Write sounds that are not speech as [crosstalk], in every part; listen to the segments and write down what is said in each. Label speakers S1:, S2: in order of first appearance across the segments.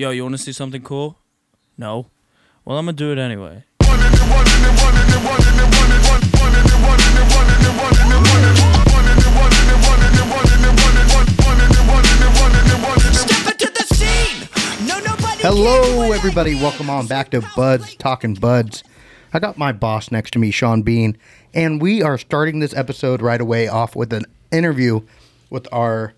S1: Yo, you want to see something cool? No. Well, I'm gonna do it anyway.
S2: Hello, everybody. Welcome on back to Buds Talking Budz. I got my boss next to me, Shawn Bean, and we are starting this episode right away off with an interview with our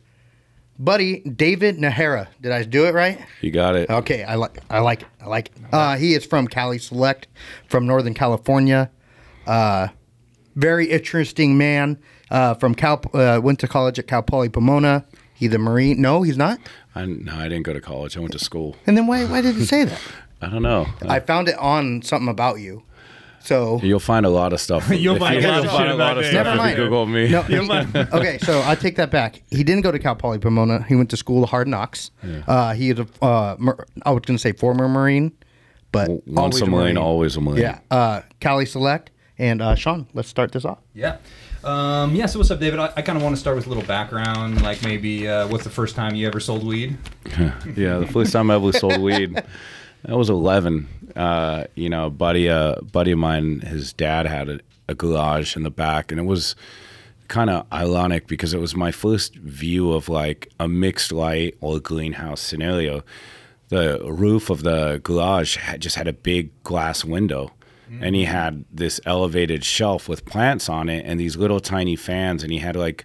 S2: buddy David Najera. Did I do it right?
S3: You got it.
S2: Okay, I like I like it. I like it. Uh, he is from Cali Select, from Northern California. Uh, very interesting man. Uh, from Cal, uh, went to college at Cal Poly Pomona. He's a Marine. No, he's not.
S3: I, no, I didn't go to college. I went to school.
S2: And then why why did it say that? [laughs]
S3: I don't know.
S2: I found it on something about you. So
S3: You'll find a lot of stuff. [laughs]
S4: You'll find
S3: you-
S4: a lot of
S3: you'll find a lot of stuff
S2: Never
S3: if
S2: mind.
S3: you Google me.
S2: no, [laughs] he- [laughs] okay, so I take that back. He didn't go to Cal Poly Pomona. He went to school of hard knocks. Uh, he is a uh, Mar- I was going to say former Marine, but
S3: Once
S2: always
S3: a Marine, always a Marine.
S2: Yeah, uh, Cali Select and uh, Shawn. Let's start this off.
S4: Yeah. Um, yeah, so what's up, David? I, I kind of want to start with a little background, like maybe uh, what's the first time you ever sold weed?
S3: yeah, the first time I ever sold weed, I was 11. Uh, you know, a buddy, uh, buddy of mine, his dad had a, a garage in the back, and it was kind of ironic because it was my first view of like a mixed light or greenhouse scenario. The roof of the garage had, just had a big glass window. And he had this elevated shelf with plants on it and these little tiny fans, and he had like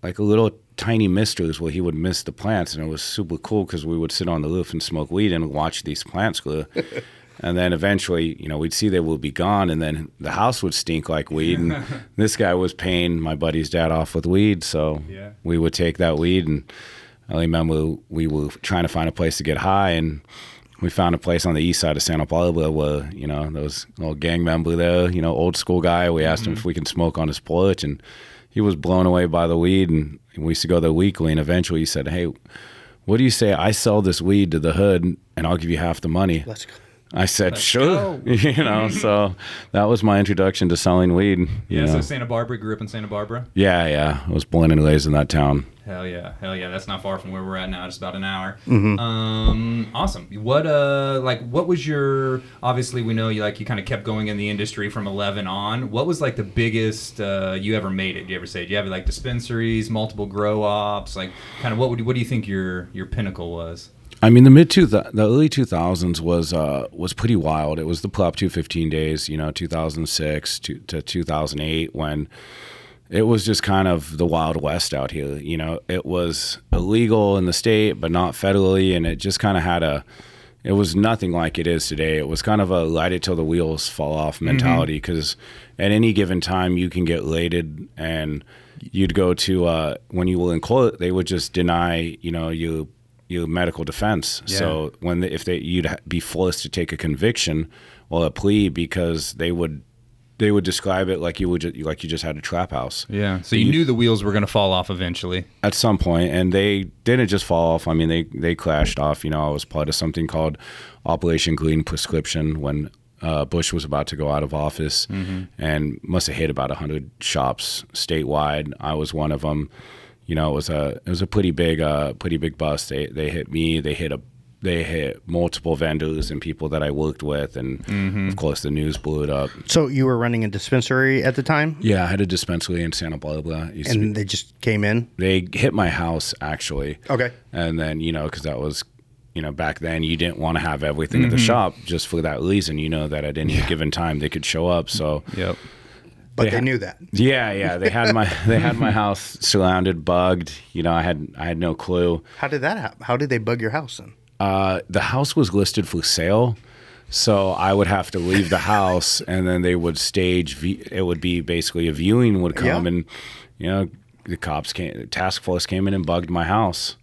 S3: like a little tiny misters where he would mist the plants, and it was super cool because we would sit on the roof and smoke weed and watch these plants grow. [laughs] and then eventually, you know, we'd see they would be gone, and then the house would stink like weed. And [laughs] this guy was paying my buddy's dad off with weed, so
S4: Yeah.
S3: we would take that weed. And I remember we were trying to find a place to get high, and we found a place on the east side of Santa Barbara where, you know, there was a little gang member there, you know, old school guy. We asked him mm-hmm. if we could smoke on his porch, and he was blown away by the weed. And we used to go there weekly. And eventually he said, Hey, what do you say I sell this weed to the hood and I'll give you half the money?
S2: Let's go.
S3: I said, Sure. [laughs] you know, so that was my introduction to selling weed.
S4: Yeah,
S3: know.
S4: so Santa Barbara, grew up in Santa Barbara.
S3: yeah, yeah. I was born and raised in that town.
S4: Hell yeah, hell yeah. That's not far from where we're at now. Just about an hour.
S3: Mm-hmm.
S4: Um, awesome. What uh, like, what was your? Obviously, we know you like you kind of kept going in the industry from eleven on. What was like the biggest uh, you ever made it? Do you ever say? Do you have like dispensaries, multiple grow ops? Like, kind of what would what do you think your your pinnacle was?
S3: I mean, the mid two, the early two thousands was uh, was pretty wild. It was the Prop two fifteen days, you know, two thousand six to, to two thousand eight, when it was just kind of the wild west out here. You know, it was illegal in the state, but not federally, and it just kind of had a. It was nothing like it is today. It was kind of a light it till the wheels fall off mentality because at any given time you can get lated and you'd go to uh, when you were in court, they would just deny you know you your medical defense. So when they, if they you'd be forced to take a conviction or a plea because they would they would describe it like you would ju- like you just had a trap house
S4: Yeah. So you knew the wheels were gonna fall off eventually.
S3: at some point, and they didn't just fall off. I mean, they they crashed off. You know, I was part of something called Operation Green Prescription when. Uh, Bush was about to go out of office, and must have hit about hundred shops statewide. I was one of them. You know, it was a it was a pretty big uh, pretty big bust. They they hit me. They hit a they hit multiple vendors and people that I worked with, and mm-hmm. of course the news blew it up.
S2: So you were running a dispensary at the time,
S3: Yeah, I had a dispensary in Santa Barbara. It used to be-
S2: and they just came in.
S3: they hit my house actually.
S2: Okay.
S3: And then you know because that was you know back then you didn't want to have everything in the mm-hmm. shop just for that reason. You know that at any given time they could show up. So
S4: Yep.
S2: But they,
S3: They ha-
S2: knew that.
S3: yeah, yeah, they had my [laughs] they had my house surrounded, bugged. You know I had I had no clue.
S2: How did that happen? How did they bug your house then?
S3: Uh, the house was listed for sale. So I would have to leave the house, and then they would stage. It would be basically a viewing would come,
S2: Yeah.
S3: and you know the cops came, the task force came in and bugged my house.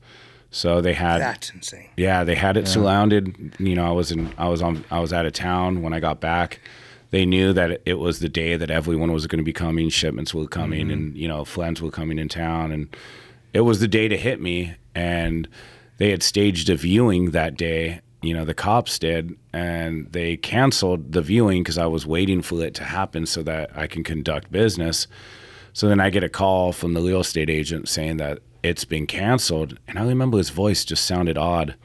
S3: So they had
S2: That's insane.
S3: Yeah, they had it surrounded. You know, I was in, I was on, I was out of town when I got back. They knew that it was the day that everyone was going to be coming, shipments were coming, and you know, friends were coming in town, and it was the day to hit me. And they had staged a viewing that day. You know, the cops did, and they canceled the viewing because I was waiting for it to happen so that I can conduct business. So then I get a call from the real estate agent saying that it's been canceled. And I remember his voice just sounded odd.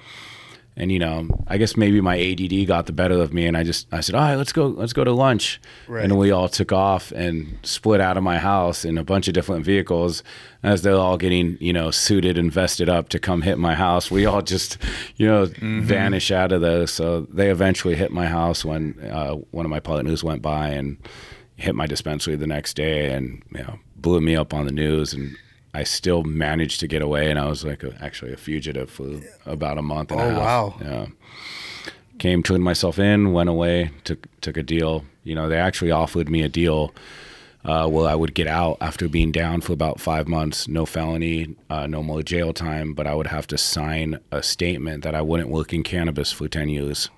S3: And you know, I guess maybe my ADD got the better of me, and I just I said, all right, let's go, let's go to lunch,
S2: Right.
S3: and we all took off and split out of my house in a bunch of different vehicles. As they're all getting, you know, suited and vested up to come hit my house, we all just, you know, vanish out of there. So they eventually hit my house when uh, one of my partners went by and hit my dispensary the next day, and you know, blew me up on the news and. I still managed to get away, and I was like a, actually a fugitive for about a month and
S2: Oh,
S3: a half.
S2: wow.
S3: Yeah came turned myself in went away took took a deal you know they actually offered me a deal uh, where I would get out after being down for about five months no felony uh, no more jail time but I would have to sign a statement that I wouldn't work in cannabis for 10 years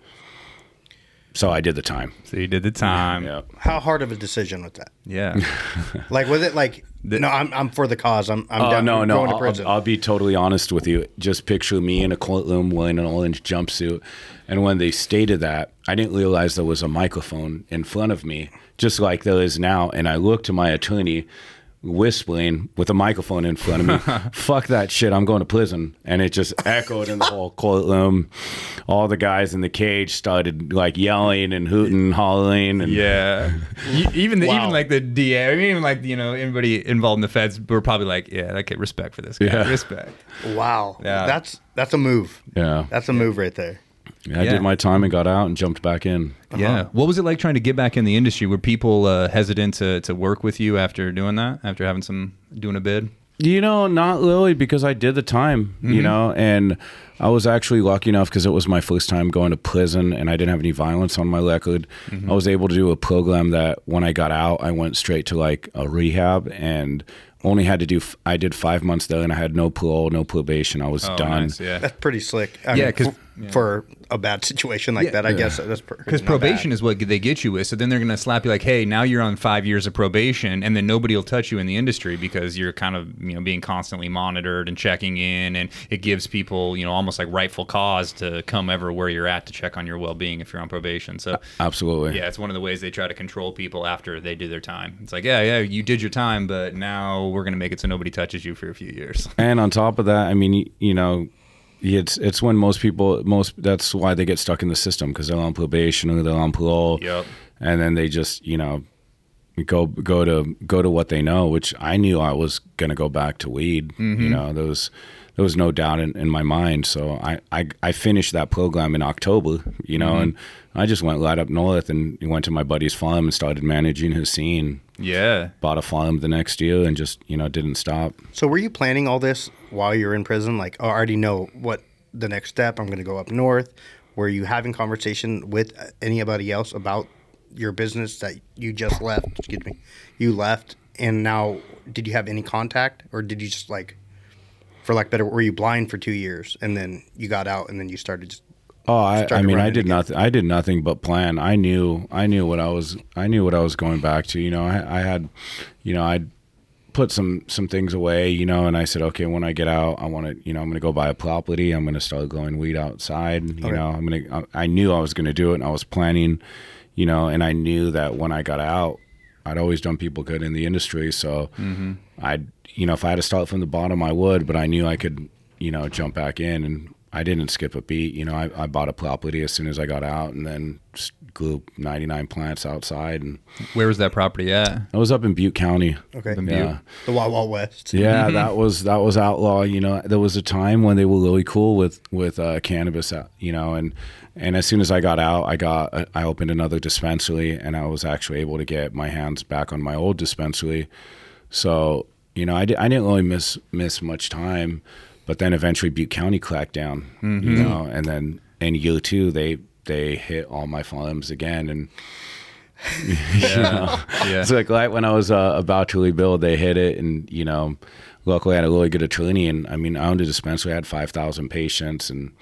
S3: so I did the time
S4: So you did the time.
S3: yeah
S2: How hard of a decision was that?
S4: Yeah. [laughs]
S2: Like, was it like, no, I'm, I'm for the cause. I'm, I'm
S3: Oh
S2: down,
S3: no, no!
S2: going to prison.
S3: I'll, I'll be totally honest with you. Just picture me in a courtroom wearing an orange jumpsuit, and when they stated that, I didn't realize there was a microphone in front of me, just like there is now. And I looked to my attorney, whispering with a microphone in front of me, [laughs] "Fuck that shit! I'm going to prison." And it just echoed in the [laughs] whole courtroom. All the guys in the cage started like yelling and hooting, and hollering, and
S4: Yeah. [laughs] Even the,
S2: Wow.
S4: even like the DA, I mean, even like you know anybody involved in the feds were probably like, yeah, okay, respect for this guy,
S3: Yeah.
S4: respect.
S2: wow.
S4: Yeah.
S2: That's, that's a move.
S3: yeah.
S2: That's a move right there.
S3: I
S4: Yeah.
S3: did my time and got out and jumped back in.
S4: Yeah. What was it like trying to get back in the industry? Were people uh, hesitant to, to work with you after doing that? After having some doing a bid?
S3: You know, not really because I did the time, you know, and I was actually lucky enough because it was my first time going to prison and I didn't have any violence on my record. Mm-hmm. I was able to do a program that when I got out, I went straight to like a rehab and only had to do, f- I did five months there and I had no parole, no probation. I was
S4: Oh,
S3: done.
S4: nice, yeah.
S2: That's pretty slick. I
S4: Yeah, because
S2: for, for a bad situation like
S4: Yeah.
S2: that, I guess that's pr-
S4: Because probation
S2: bad.
S4: is what they get you with. So then they're going to slap you like, hey, now you're on five years of probation, and then nobody will touch you in the industry because you're kind of you know being constantly monitored and checking in, and it gives people you know almost like rightful cause to come ever where you're at to check on your well being if you're on probation. So
S3: Absolutely.
S4: yeah, it's one of the ways they try to control people after they do their time. It's like, yeah, yeah, you did your time, but now we're going to make it so nobody touches you for a few years. [laughs]
S3: And on top of that, I mean, you know, it's it's when most people most that's why they get stuck in the system because they're on probation or they're on parole.
S4: Yep.
S3: And then they just you know go go to go to what they know, which I knew I was gonna go back to weed. You mm-hmm. know, was there was no doubt in, in my mind. So I, I I finished that program in October. You know, mm-hmm. and I just went right up north and went to my buddy's farm and started managing his scene.
S4: yeah.
S3: Bought a farm the next year and just you know didn't stop.
S2: So were you planning all this while you're in prison? Like, oh, I already know what the next step. I'm going to go up north. Were you having conversation with anybody else about your business that you just left? Excuse me, you left, and now did you have any contact, or did you just like, for like better, were you blind for two years and then you got out and then you started just
S3: Oh, I, I mean, I did
S2: again.
S3: nothing. I did nothing but plan. I knew, I knew what I was, I knew what I was going back to. You know, I, I had, you know, I'd put some some things away. You know, and I said, okay, when I get out, I want to, you know, I'm going to go buy a property. I'm going to start growing weed outside. You
S2: Okay.
S3: know, I'm going to. I knew I was going to do it, and I was planning. You know, and I knew that when I got out, I'd always done people good in the industry. So mm-hmm. I'd, you know, if I had to start from the bottom, I would. But I knew I could, you know, jump back in and. I didn't skip a beat. You know, I, I bought a property as soon as I got out, and then just grew 99 plants outside. And
S4: Where was that property at?
S3: I was up in Butte County.
S2: okay,
S4: The
S3: Yeah,
S2: the Wild Wild West?
S3: yeah, that was that was outlaw. You know, there was a time when they were really cool with with uh, cannabis. uh, You know, and and as soon as I got out, I got I opened another dispensary, and I was actually able to get my hands back on my old dispensary. So you know, I, di- I didn't really miss miss much time, but then eventually Butte County cracked down. You know, and then in year two they they hit all my farms again, and [laughs]
S4: Yeah. yeah.
S3: it's like right when I was uh, about to rebuild, they hit it, and you know, luckily I had a really good attorney, and I mean, I owned a dispensary, I had five thousand patients, and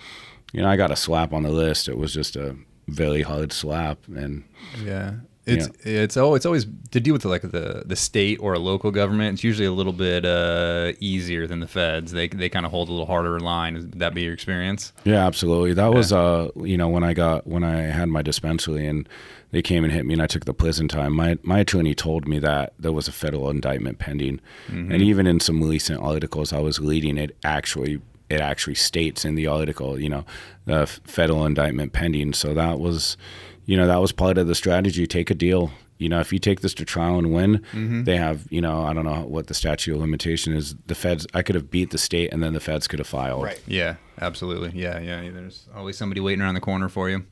S3: you know, I got a slap on the list. It was just a very hard slap, and
S4: Yeah. It's it's oh it's always to deal with like the the state or a local government. It's usually a little bit uh, easier than the feds. They they kind of hold a little harder line. Would that be your experience?
S3: yeah, absolutely. That was uh, you know, when I got when I had my dispensary, and they came and hit me, and I took the prison time. My my attorney told me that there was a federal indictment pending, and even in some recent articles I was reading, it actually it actually states in the article, you know, the federal indictment pending. So that was, you know, that was part of the strategy. Take a deal. You know, if you take this to trial and win,
S4: Mm-hmm.
S3: they have, you know, I don't know what the statute of limitation is. The feds, I could have beat the state, and then the feds could have filed.
S2: Right.
S4: Yeah, absolutely. Yeah, yeah. There's always somebody waiting around the corner for you.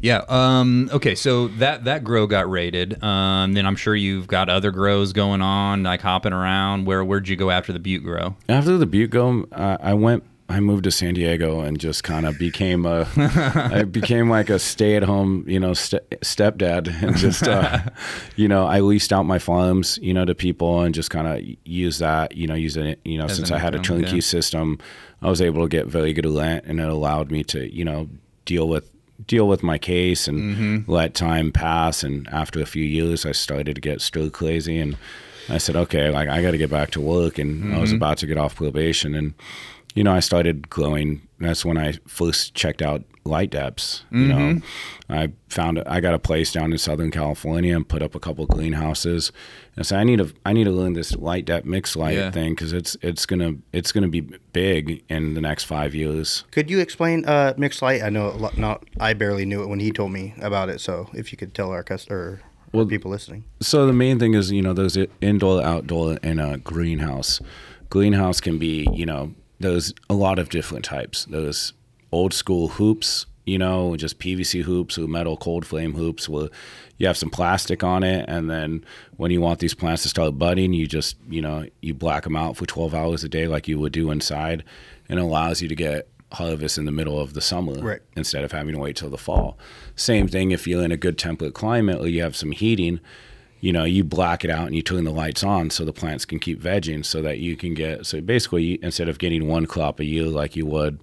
S4: Yeah. Um, okay, so that that grow got raided. Um, then I'm sure you've got other grows going on, like hopping around. Where where'd you go after the Butte grow?
S3: After the Butte go, uh, I went. I moved to San Diego and just kind of became a. I became like a stay-at-home, you know, st- stepdad, and just, uh, [laughs] you know, I leased out my farms, you know, to people, and just kind of use that, you know, use it, you know,
S4: As
S3: since I had a
S4: income,
S3: turnkey
S4: yeah.
S3: system, I was able to get very good rent, and it allowed me to, you know, deal with deal with my case and
S4: Mm-hmm.
S3: let time pass. And after a few years, I started to get stir crazy, and I said, okay, like I got to get back to work, and I was
S4: Mm-hmm.
S3: about to get off probation, and you know, I started growing. That's when I first checked out light depths. You know,
S4: Mm-hmm.
S3: I found I got a place down in Southern California and put up a couple of greenhouses. And I said, I need to I need to learn this light depth mix light
S4: Yeah.
S3: thing because it's it's gonna it's gonna be big in the next five years.
S2: Could you explain uh, mixed light? I know not. I barely knew it when he told me about it. So if you could tell our cust or
S3: Well-
S2: people listening.
S3: So the main thing is, you know, there's indoor, outdoor, and a greenhouse. Greenhouse can be, you know, there's a lot of different types. There's old school hoops, you know, just PVC hoops or metal cold frame hoops where you have some plastic on it, and then when you want these plants to start budding, you just, you know, you black them out for 12 hours a day like you would do inside, and it allows you to get harvest in the middle of the summer
S2: Right.
S3: instead of having to wait till the fall. Same thing if you're in a good temperate climate or you have some heating, you know, you black it out and you turn the lights on so the plants can keep vegging so that you can get so basically instead of getting one crop a year like you would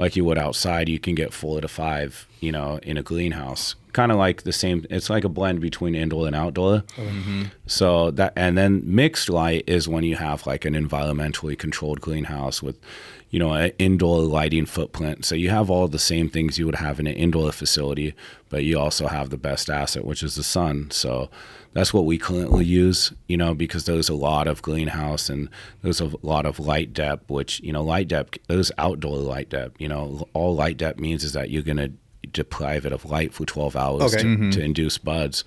S3: like you would outside, you can get four to five, you know, in a greenhouse. Kind of like the same it's like a blend between indoor and outdoor. Mm-hmm. So that and then mixed light is when you have like an environmentally controlled greenhouse with, you know, an indoor lighting footprint. So you have all the same things you would have in an indoor facility, but you also have the best asset, which is the sun. So that's what we currently use, you know, because there's a lot of greenhouse and there's a lot of light depth, which, you know, light depth, there's outdoor light depth. You know, all light depth means is that you're going to deprive it of light for 12 hours
S2: Okay.
S3: to, mm-hmm. to induce buds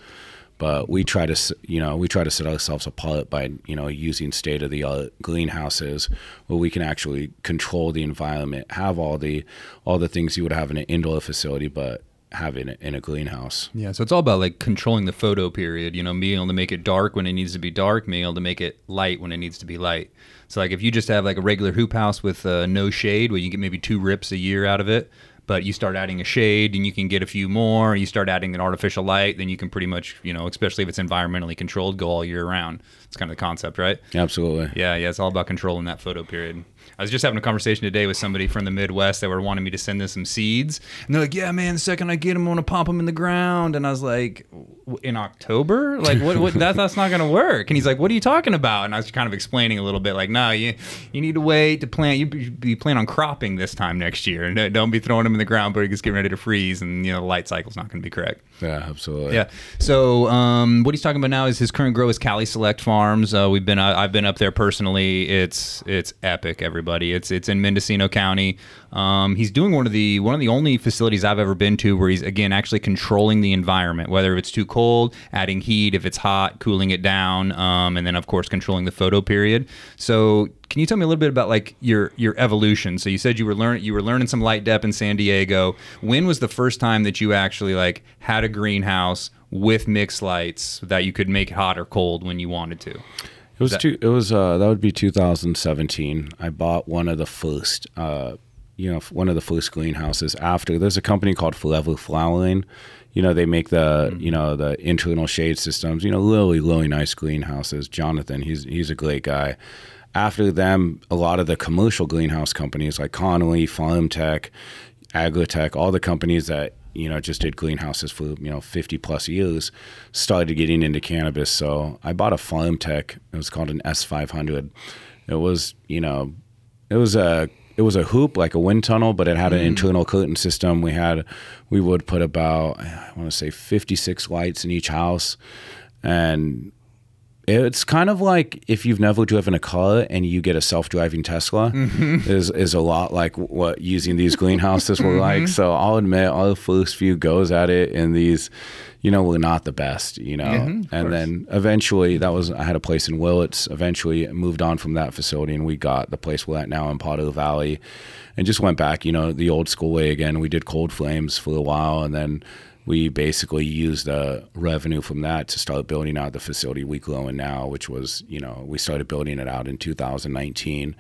S3: but we try to you know we try to set ourselves apart by you know using state of the art greenhouses where we can actually control the environment have all the all the things you would have in an indoor facility but have in a, in a greenhouse
S4: Yeah, so it's all about like controlling the photo period, you know, being able to make it dark when it needs to be dark, being able to make it light when it needs to be light. So like if you just have like a regular hoop house with uh, no shade, where you get maybe two rips a year out of it, but you start adding a shade and you can get a few more, you start adding an artificial light, then you can pretty much, you know, especially if it's environmentally controlled, go all year round. It's kind of the concept, right?
S3: absolutely
S4: Yeah, yeah, it's all about controlling that photo period. I was just having a conversation today with somebody from the Midwest that were wanting me to send them some seeds, and they're like, "Yeah, man, the second I get them, I'm gonna pop them in the ground." And I was like, "W- "In October? Like, what? what that, that's not gonna work." And he's like, "What are you talking about?" And I was kind of explaining a little bit, like, "No, you you need to wait to plant. You be, be plan on cropping this time next year, and uh, don't be throwing them in the ground, but it's getting ready to freeze, and you know the light cycle's not gonna be correct."
S3: yeah absolutely
S4: Yeah. So um, what he's talking about now is his current grow is Cali Select Farms. Uh, we've been uh, I've been up there personally. It's it's epic, everybody. It's it's in Mendocino County. Um, he's doing one of the one of the only facilities I've ever been to where he's again actually controlling the environment, whether it's too cold, adding heat, if it's hot, cooling it down, um, and then of course controlling the photo period. So can you tell me a little bit about like your your evolution? So you said you were learning you were learning some light depth in San Diego. When was the first time that you actually like had a greenhouse with mixed lights that you could make hot or cold when you wanted to?
S3: It was two, it was uh that would be 2017. I bought one of the first uh you know one of the first greenhouses after there's a company called Forever Flowering. You know they make the mm-hmm. you know the internal shade systems. You know really really nice greenhouses. Jonathan he's he's a great guy. After them, a lot of the commercial greenhouse companies like Connolly, Farm Tech, AgraTech, all the companies that you know just did greenhouses for you know 50 plus years started getting into cannabis. So I bought a FarmTek. It was called an S500. It was you know it was a it was a hoop like a wind tunnel, but it had an mm. internal curtain system. We had we would put about I want to say 56 lights in each house, and it's kind of like if you've never driven a car and you get a self-driving Tesla, mm-hmm. is is a lot like what using these greenhouses were mm-hmm. like. So I'll admit, our first few goes at it in these, you know, were not the best, you know. Mm-hmm, and then eventually, that was I had a place in Willits. Eventually, moved on from that facility, and we got the place we're at now in Potter Valley, and just went back, you know, the old school way again. We did cold frames for a while, and then we basically used the revenue from that to start building out the facility we grow in now, which was, you know, we started building it out in 2019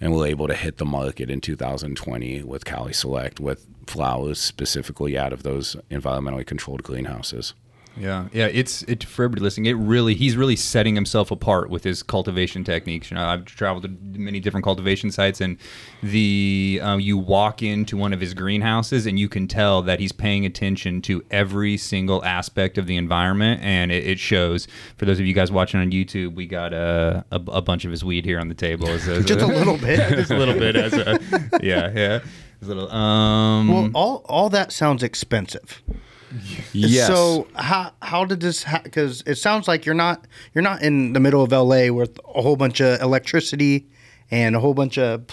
S3: and we're able to hit the market in 2020 with Cali Select with flowers specifically out of those environmentally controlled greenhouses.
S4: Yeah, yeah. It's it for everybody listening. It really he's really setting himself apart with his cultivation techniques. You know, I've traveled to many different cultivation sites, and the um, you walk into one of his greenhouses, and you can tell that he's paying attention to every single aspect of the environment, and it, it shows. For those of you guys watching on YouTube, we got a a, a bunch of his weed here on the table. As a,
S2: Just a little bit. [laughs]
S4: just a little bit as a [laughs] yeah yeah. A little um.
S2: Well, all all that sounds expensive.
S3: Yes.
S2: So how how did this? Because it sounds like you're not you're not in the middle of L.A. with a whole bunch of electricity and a whole bunch of.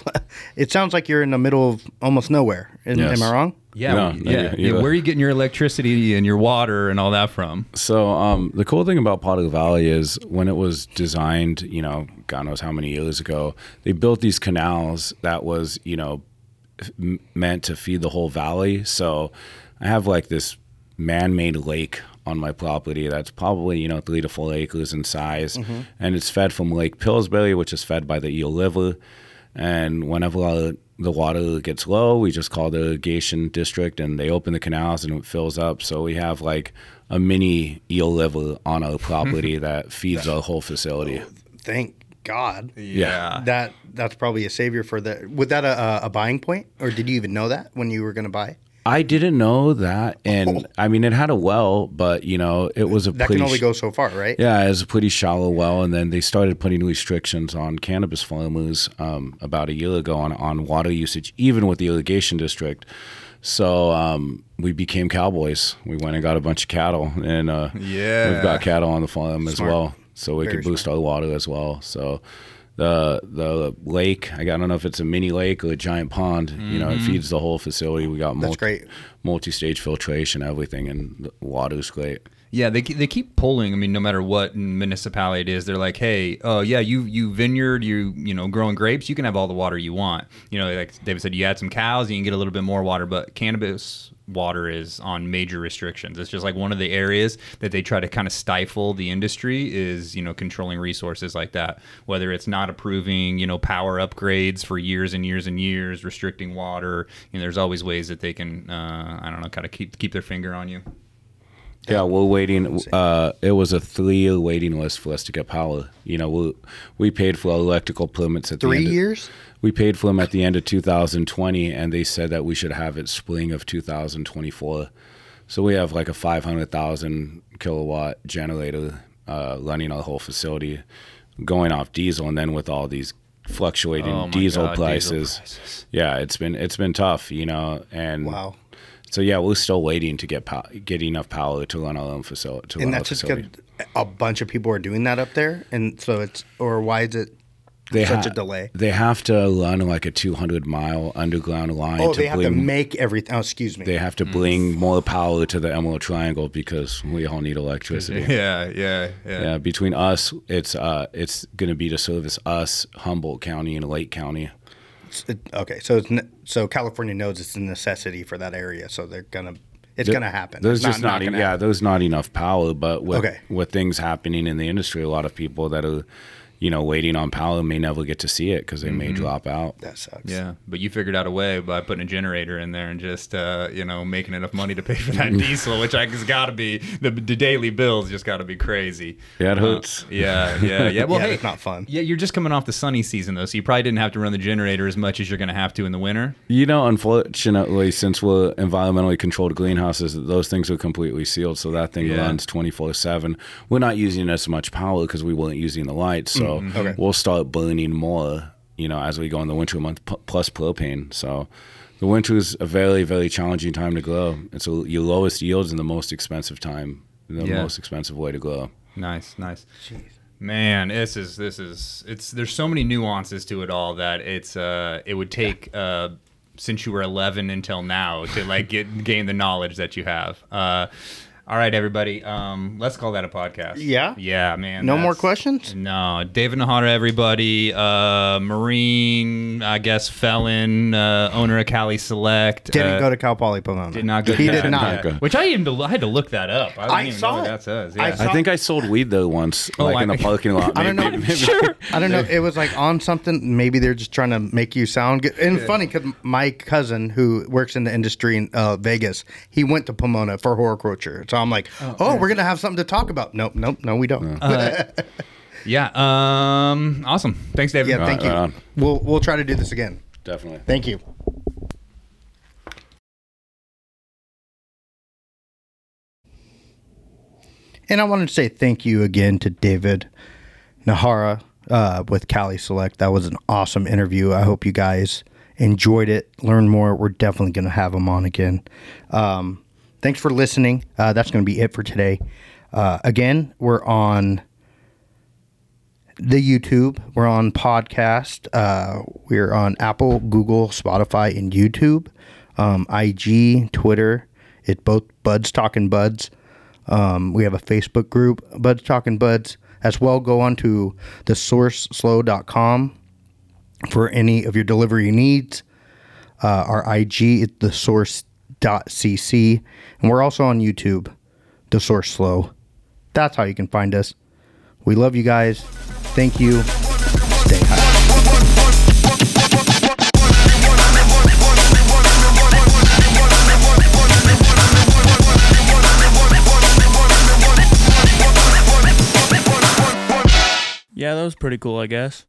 S2: It sounds like you're in the middle of almost nowhere. Am,
S3: Yes.
S2: am I wrong?
S4: yeah,
S3: No,
S4: yeah,
S3: no,
S4: yeah,
S3: you're- you're-
S4: Where are you getting your electricity and your water and all that from?
S3: So um, the cool thing about Potter Valley is when it was designed, you know, God knows how many years ago, they built these canals that was, you know, f- m- meant to feed the whole valley. So I have like this man-made lake on my property that's probably you know three to four acres in size, mm-hmm. and it's fed from Lake Pillsbury, which is fed by the Eel River. And whenever our, the water gets low, we just call the irrigation district, and they open the canals and it fills up. So we have like a mini eel river on our property [laughs] that feeds our whole facility.
S2: Oh, thank God.
S4: Yeah.
S2: That that's probably a savior for the. Was that a, a buying point, or did you even know that when you were going to buy?
S3: I didn't know that, [laughs] and I mean it had a well, but you know it was a
S2: That
S3: pretty
S2: can only go so far, right?
S3: Yeah, it was a pretty shallow well, and then they started putting restrictions on cannabis farmers um, about a year ago on, on water usage, even with the irrigation district. So um, we became cowboys. We went and got a bunch of cattle, and uh,
S4: Yeah.
S3: we've got cattle on the farm as well, so we
S2: Very
S3: could boost our water as well. So the the lake, I don't know if it's a mini lake or a giant pond. You know, it feeds the whole facility. We got
S2: Mm-hmm.
S3: Multi,
S2: great.
S3: multi-stage filtration, everything, and the water's great.
S4: Yeah, they keep- they keep pulling. I mean, no matter what municipality it is, they're like, "Hey, oh yeah, you you vineyard, you you know, growing grapes, you can have all the water you want." You know, like David said, you add some cows, you can get a little bit more water, but cannabis water is on major restrictions. It's just like one of the areas that they try to kind of stifle the industry is you know controlling resources like that. Whether it's not approving you know power upgrades for years and years and years, restricting water. You know, there's always ways that they can uh, I don't know, kind of keep keep their finger on you.
S3: Yeah, we're waiting. Uh, it was a three-year waiting list for us to get power. You know, we we paid for our electrical permits at the
S2: Three
S3: end of-
S2: years.
S3: we paid for them at the end of 2020, and they said that we should have it spring of 2024. So we have like a 500,000 kilowatt generator uh, running our whole facility, going off diesel, and then with all these fluctuating
S4: Oh
S3: diesel,
S4: God, diesel
S3: prices,
S4: prices.
S3: yeah, it's been it's been tough, you know, and
S2: Wow.
S3: so yeah, we're still waiting to get pow- get enough power to run our own facility. To
S2: And that's just
S3: facility.
S2: A bunch of people are doing that up there, and so it's or why is it
S3: They
S2: such
S3: ha-
S2: a delay?
S3: They have to run like a 200 mile underground line.
S2: Oh,
S3: to
S2: they have to make everything. Oh, excuse me.
S3: They have to bring more power to the Emerald Triangle because we all need electricity. [laughs]
S4: Yeah, yeah, yeah.
S3: Yeah, between us, it's uh, it's going to be to service us, Humboldt County and Lake County.
S2: It- okay, so it's ne- so California knows it's a necessity for that area, so they're gonna. It's gonna happen.
S3: There's
S2: It's
S3: just not, e-
S2: gonna
S3: yeah,
S2: happen.
S3: there's not enough power. But with
S2: Okay.
S3: with things happening in the industry, a lot of people that are, you know, waiting on power may never get to see it because they may drop out.
S2: That sucks.
S4: Yeah, but you figured out a way by putting a generator in there and just uh, you know making enough money to pay for that [laughs] diesel, which I has got to be the, the daily bills just got to be crazy.
S3: Yeah, it
S4: Uh,
S3: hurts.
S4: yeah, yeah, yeah. [laughs] Well,
S2: Yeah,
S4: hey,
S2: it's not fun.
S4: Yeah, you're just coming off the sunny season though, so you probably didn't have to run the generator as much as you're going to have to in the winter.
S3: You know, unfortunately, since we're environmentally controlled greenhouses, those things are completely sealed, so that thing
S4: Yeah.
S3: runs twenty four seven. We're not using as much power because we weren't using the lights, so
S2: Mm-hmm. Okay.
S3: we'll start burning more. You know, as we go in the winter month, p- plus propane. So the winter is a very, very challenging time to grow. It's a, your lowest yields and the most expensive time, the
S4: Yeah.
S3: most expensive way to grow.
S4: Nice, nice. Man, this is this is it's there's so many nuances to it all that it's uh it would take uh since you were 11 until now to like get gain the knowledge that you have. Uh all right, everybody. Um, let's call that a podcast.
S2: Yeah?
S4: yeah, man.
S2: No more questions?
S4: No, David Najera, everybody. Uh, Marine, I guess, felon, uh, owner of Cali Select.
S2: Didn't
S4: uh,
S2: go to Cal Poly Pomona.
S4: Did not go.
S2: He
S4: to
S2: did
S4: that.
S2: not.
S4: Yeah. Which I even I had to look that up. I, didn't
S2: I
S4: even
S2: saw
S4: know what
S2: it.
S4: that says.
S2: I
S4: Yeah.
S2: saw-
S3: I think I sold weed though once,
S4: Oh,
S3: like
S4: I-
S3: in the parking lot.
S2: I don't know.
S3: Maybe- [laughs] maybe-
S4: sure.
S2: I don't know. It was like on something. Maybe they're just trying to make you sound good. And funny because my cousin who works in the industry in uh, Vegas, he went to Pomona for horticulture. So I'm like, oh, we're gonna have something to talk about. Nope, nope, no, we don't.
S4: Yeah. [laughs] Um. Awesome. Thanks, David.
S2: yeah, thank
S3: right
S2: you.
S3: on.
S2: We'll we'll try to do this again.
S3: Definitely.
S2: Thank you. And I wanted to say thank you again to David Najera uh, with Cali Select. That was an awesome interview. I hope you guys enjoyed it, learned more. We're definitely going to have him on again. Um, thanks for listening. Uh, that's going to be it for today. Uh, again, we're on the YouTube. We're on podcast. Uh, we're on Apple, Google, Spotify, and YouTube. Um, IG, Twitter. It both Buds Talking Budz. Um, we have a Facebook group, Buds Talking Budz. As well, go on to thesourceslo.com for any of your delivery needs. Uh, our IG is thesource.cc. And we're also on YouTube, The Source Slo. That's how you can find us. We love you guys. Thank you. Stay high.
S1: Yeah, that was pretty cool, I guess.